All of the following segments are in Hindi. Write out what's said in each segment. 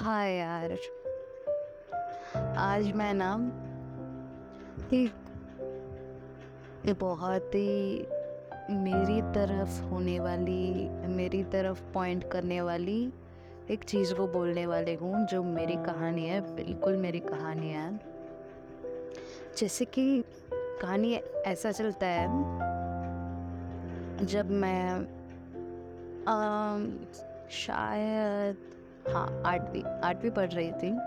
हाँ यार। आज मैं ना एक बहुत ही मेरी तरफ़ होने वाली मेरी तरफ़ पॉइंट करने वाली एक चीज़ को बोलने वाले हूँ जो मेरी कहानी है बिल्कुल मेरी कहानी है। जैसे कि कहानी ऐसा चलता है जब मैं आ, शायद हाँ आठवीं आठवीं पढ़ रही थी।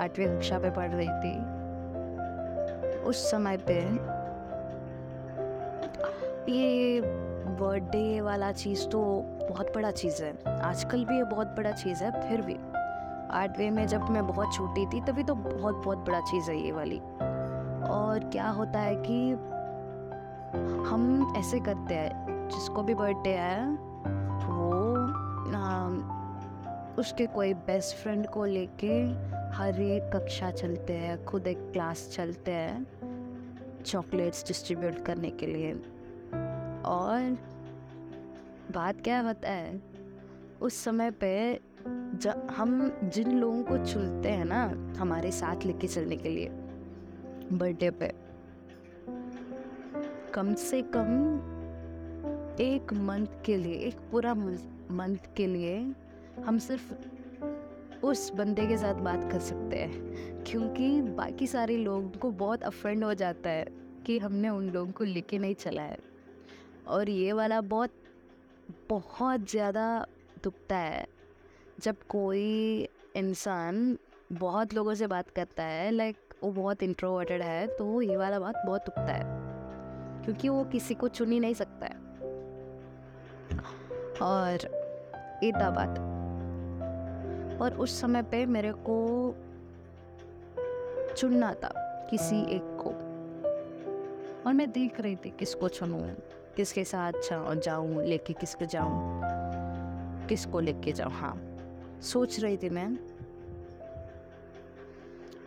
आठवीं कक्षा पे पढ़ रही थी। उस समय पे ये बर्थडे वाला चीज़ तो बहुत बड़ा चीज़ है। आजकल भी ये बहुत बड़ा चीज़ है, फिर भी। आठवीं में जब मैं बहुत छोटी थी, तभी तो बहुत बहुत बड़ा चीज़ है ये वाली। और क्या होता है कि हम ऐसे करते हैं, जिसको भी बर्थडे है, वो उसके कोई बेस्ट फ्रेंड को लेके हर एक कक्षा चलते हैं, खुद एक क्लास चलते हैं चॉकलेट्स डिस्ट्रीब्यूट करने के लिए। और बात क्या होता है उस समय पे जब हम जिन लोगों को चुनते हैं ना, हमारे साथ लेके चलने के लिए बर्थडे पे, कम से कम एक मंथ के लिए, एक पूरा मंथ के लिए हम सिर्फ़ उस बंदे के साथ बात कर सकते हैं, क्योंकि बाकी सारे लोग को बहुत अफेंड हो जाता है कि हमने उन लोगों को लेके नहीं चला है। और ये वाला बहुत बहुत ज़्यादा दुखता है, जब कोई इंसान बहुत लोगों से बात करता है लाइक वो बहुत इंट्रोवर्टेड है तो ये वाला बात बहुत दुखता है, क्योंकि वो किसी को चुन ही नहीं सकता है। और इतना बात। और उस समय पे मेरे को चुनना था किसी एक को। और मैं देख रही थी किसको चुनूँ, किसके साथ जाऊँ, लेके किसके जाऊँ, किसको लेके जाऊँ हाँ। सोच रही थी मैं,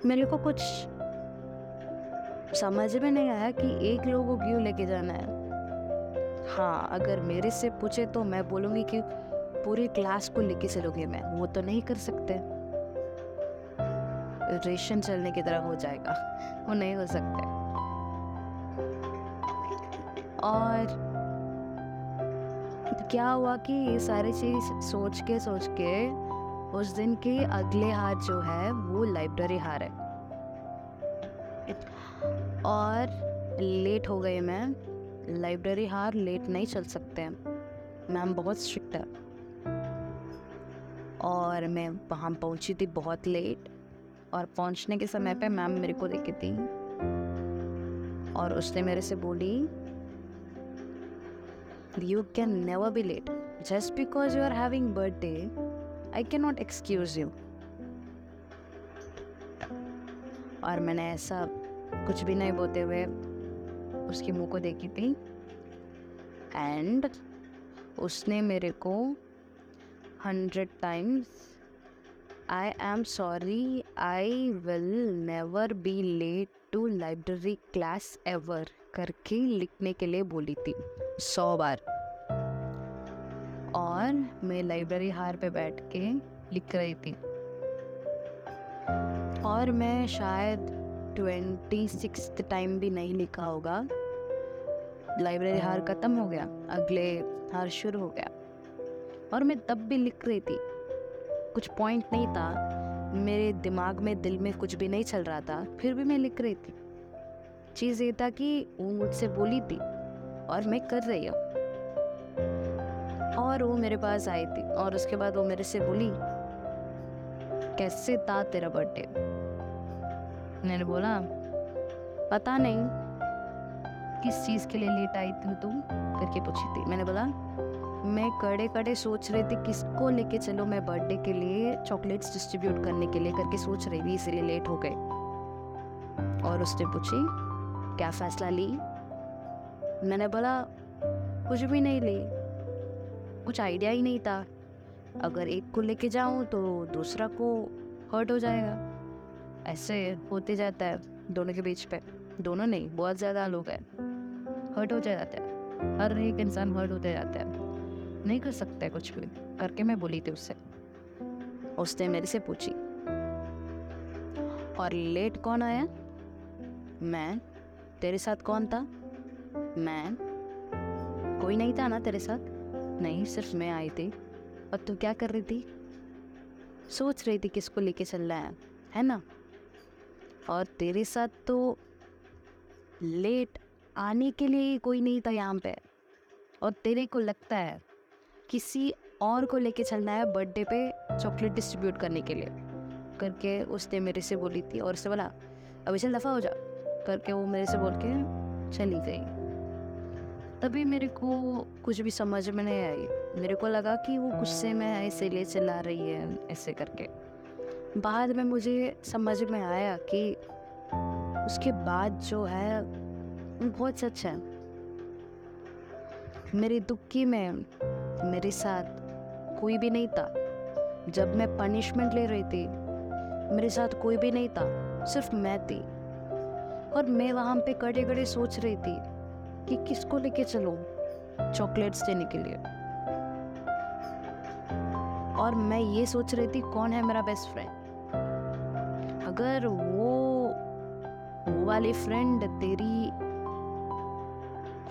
मेरे को कुछ समझ में नहीं आया कि एक लोगों को क्यों लेके जाना है। हाँ अगर मेरे से पूछे तो मैं बोलूँगी कि पूरी क्लास को लेके चलोगे मैं, वो तो नहीं कर सकते। रेशन चलने की तरह हो जाएगा, वो नहीं हो सकते। और क्या हुआ कि ये सारी चीज़ सोच के सोच के उस दिन के अगले हार जो है, वो लाइब्रेरी हार है। और लेट हो गए मैं लाइब्रेरी हार लेट नहीं चल सकते। मैम बहुत स्ट्रिक्ट है। और मैं वहाँ पहुँची थी बहुत लेट और पहुँचने के समय पे मैम मेरे को देखी थी और उसने मेरे से बोली you can never be late just because you are having birthday I can not excuse you और मैंने ऐसा कुछ भी नहीं बोलते हुए उसके मुँह को देखी थी। एंड उसने मेरे को hundred times. I am sorry, I will never be late to library class ever. करके लिखने के लिए बोली थी। सौ बार। और मैं लाइब्रेरी हार पे बैठ के लिख रही थी। और मैं शायद ट्वेंटी सिक्स टाइम भी नहीं लिखा होगा। लाइब्रेरी हार ख़त्म हो गया। अगले हार शुरू हो गया। और मैं तब भी लिख रही थी। कुछ पॉइंट नहीं था। मेरे दिमाग में, दिल में कुछ भी नहीं चल रहा था। फिर भी मैं लिख रही थी। चीज़ ये था कि वो मुझसे बोली थी और मैं कर रही हूँ। और वो मेरे पास आई थी और उसके बाद वो मेरे से बोली, कैसे था तेरा बर्थडे मैंने बोला, पता नहीं। किस चीज़ के लिए लेट आई थी तुम? करके पूछी थी। मैंने बोला मैं कड़े कड़े सोच रही थी किसको लेके चलो मैं बर्थडे के लिए चॉकलेट्स डिस्ट्रीब्यूट करने के लिए करके सोच रही थी, इसीलिए लेट हो गए। और उसने पूछी, क्या फैसला ली? मैंने बोला, कुछ भी नहीं ली। कुछ आइडिया ही नहीं था। अगर एक को लेके जाऊँ तो दूसरा को हर्ट हो जाएगा। ऐसे होते जाता है दोनों के बीच पे। दोनों नहीं, बहुत ज़्यादा लोग हैं। हर्ट हो जाते हैं। हर एक इंसान हर्ट होते जाता है। नहीं कर सकते कुछ भी। करके मैं बोली थी उससे। उसने मेरे से पूछी। और लेट कौन आया? मैं। तेरे साथ कौन था? मैं। कोई नहीं था ना तेरे साथ? नहीं, सिर्फ़ मैं आई थी। और तू क्या कर रही थी? सोच रही थी किसको लेके चलना है है ना? और तेरे साथ तो लेट आने के लिए कोई नहीं था यहाँ पे। और तेरे को लगता है किसी और को लेके चलना है बर्थडे पे चॉकलेट डिस्ट्रीब्यूट करने के लिए। करके उसने मेरे से बोली थी और उसने बोला, अभी चल, दफ़ा हो जा। करके वो मेरे से बोल के चली गई। तभी मेरे को कुछ भी समझ में नहीं आई। मेरे को लगा कि वो गुस्से में ऐसे ले चला रही है, ऐसे करके। बाद में मुझे समझ में आया कि उसके बाद जो है, वो बहुत सच है। मेरी दुखी में मेरे साथ कोई भी नहीं था। जब मैं पनिशमेंट ले रही थी, मेरे साथ कोई भी नहीं था, सिर्फ़ मैं थी। और मैं वहाँ पे कड़े कड़े सोच रही थी कि किसको लेके चलो चॉकलेट्स देने के लिए। और मैं ये सोच रही थी, कौन है मेरा बेस्ट फ्रेंड अगर वो वो वाली फ्रेंड तेरी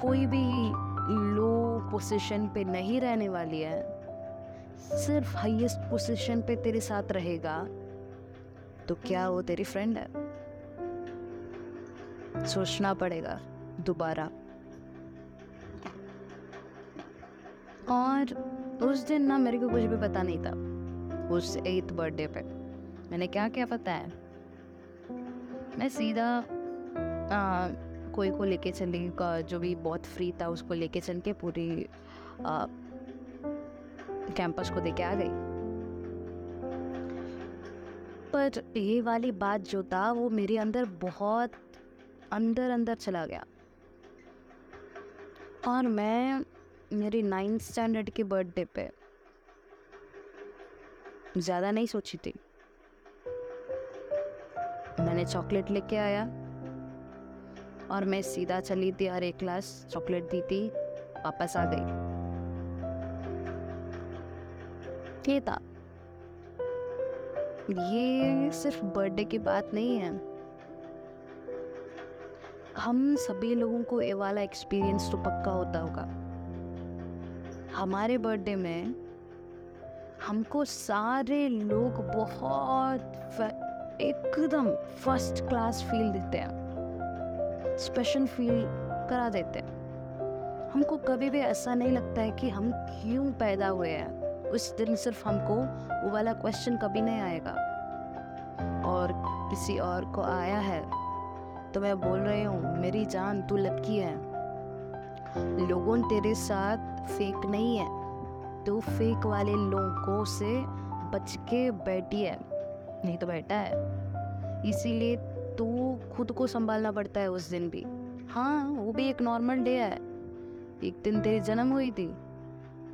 कोई भी लो पोजीशन पे नहीं रहने वाली है। सिर्फ़ हाईएस्ट पोजीशन पे तेरे साथ रहेगा। तो क्या वो तेरी फ्रेंड है? सोचना पड़ेगा दोबारा। और उस दिन ना मेरे को कुछ भी पता नहीं था उस एथ बर्थडे पे। मैंने क्या क्या पता है मैं सीधा आ, कोई को लेके चली जो भी बहुत फ्री था, उसको लेके चल के पूरी कैंपस को देके आ गई। पर ये वाली बात जो था, वो मेरे अंदर बहुत अंदर अंदर चला गया। और मैं मेरी नाइन्थ स्टैंडर्ड के बर्थडे पे ज़्यादा नहीं सोची थी। मैंने चॉकलेट लेके आया। और मैं सीधा चली थी और एक क्लास, चॉकलेट दी थी वापस आ गई। ये था। ये सिर्फ़ बर्थडे की बात नहीं है। हम सभी लोगों को ये वाला एक्सपीरियंस तो पक्का होता होगा। हमारे बर्थडे में हमको सारे लोग बहुत एकदम फ़र्स्ट क्लास फील देते हैं। स्पेशल फील करा देते हैं। हमको कभी भी ऐसा नहीं लगता है कि हम क्यों पैदा हुए हैं। उस दिन सिर्फ़ हमको वो वाला क्वेश्चन कभी नहीं आएगा। और किसी और को आया है तो मैं बोल रही हूँ, मेरी जान, तू लड़की है। लोगों तेरे साथ फेक नहीं है। तो फेक वाले लोगों से बच के बैठी है। नहीं तो बैठा है। इसीलिए तू खुद को संभालना पड़ता है उस दिन भी। हाँ वो भी एक नॉर्मल डे है। एक दिन तेरी जन्म हुई थी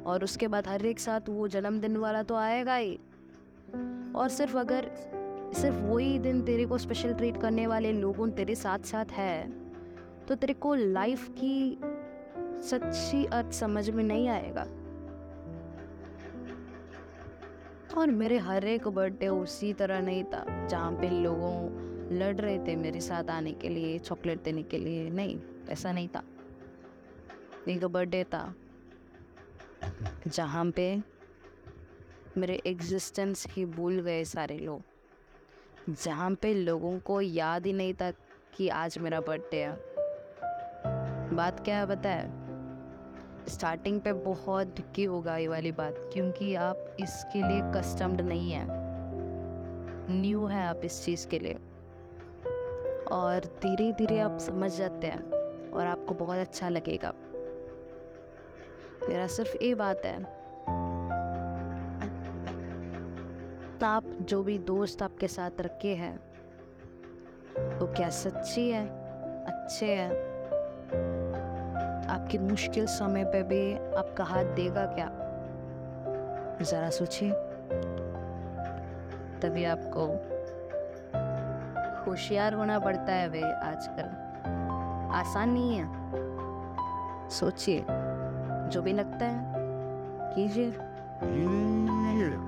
और उसके बाद हर एक साथ वो जन्मदिन वाला तो आएगा ही। और सिर्फ़ अगर, सिर्फ़ वही दिन तेरे को स्पेशल ट्रीट करने वाले लोगों तेरे साथ साथ है तो तेरे को लाइफ की सच्ची अर्थ समझ में नहीं आएगा। और मेरे हर एक बर्थडे उसी तरह नहीं था, जहाँ पे लोगों लड़ रहे थे मेरे साथ आने के लिए, चॉकलेट देने के लिए। नहीं, ऐसा नहीं था। एक बर्थडे था। जहाँ पे मेरे एग्जिस्टेंस ही भूल गए सारे लोग। जहाँ पे लोगों को याद ही नहीं था कि आज मेरा बर्थडे है। बात क्या है है? स्टार्टिंग पे बहुत दुखी होगा ये वाली बात, क्योंकि आप इसके लिए कस्टम्ड नहीं हैं। न्यू है आप इस चीज़ के लिए। और धीरे धीरे आप समझ जाते हैं और आपको बहुत अच्छा लगेगा। मेरा सिर्फ़ ये बात है। आप जो भी दोस्त आपके साथ रखे हैं, वो क्या सच्ची है? अच्छे हैं? आपके मुश्किल समय पे भी आपका हाथ देगा क्या? ज़रा सोचिए। तभी आपको होशियार होना पड़ता है वे आजकल। आसान नहीं है। सोचिए, जो भी लगता है, कीजिए।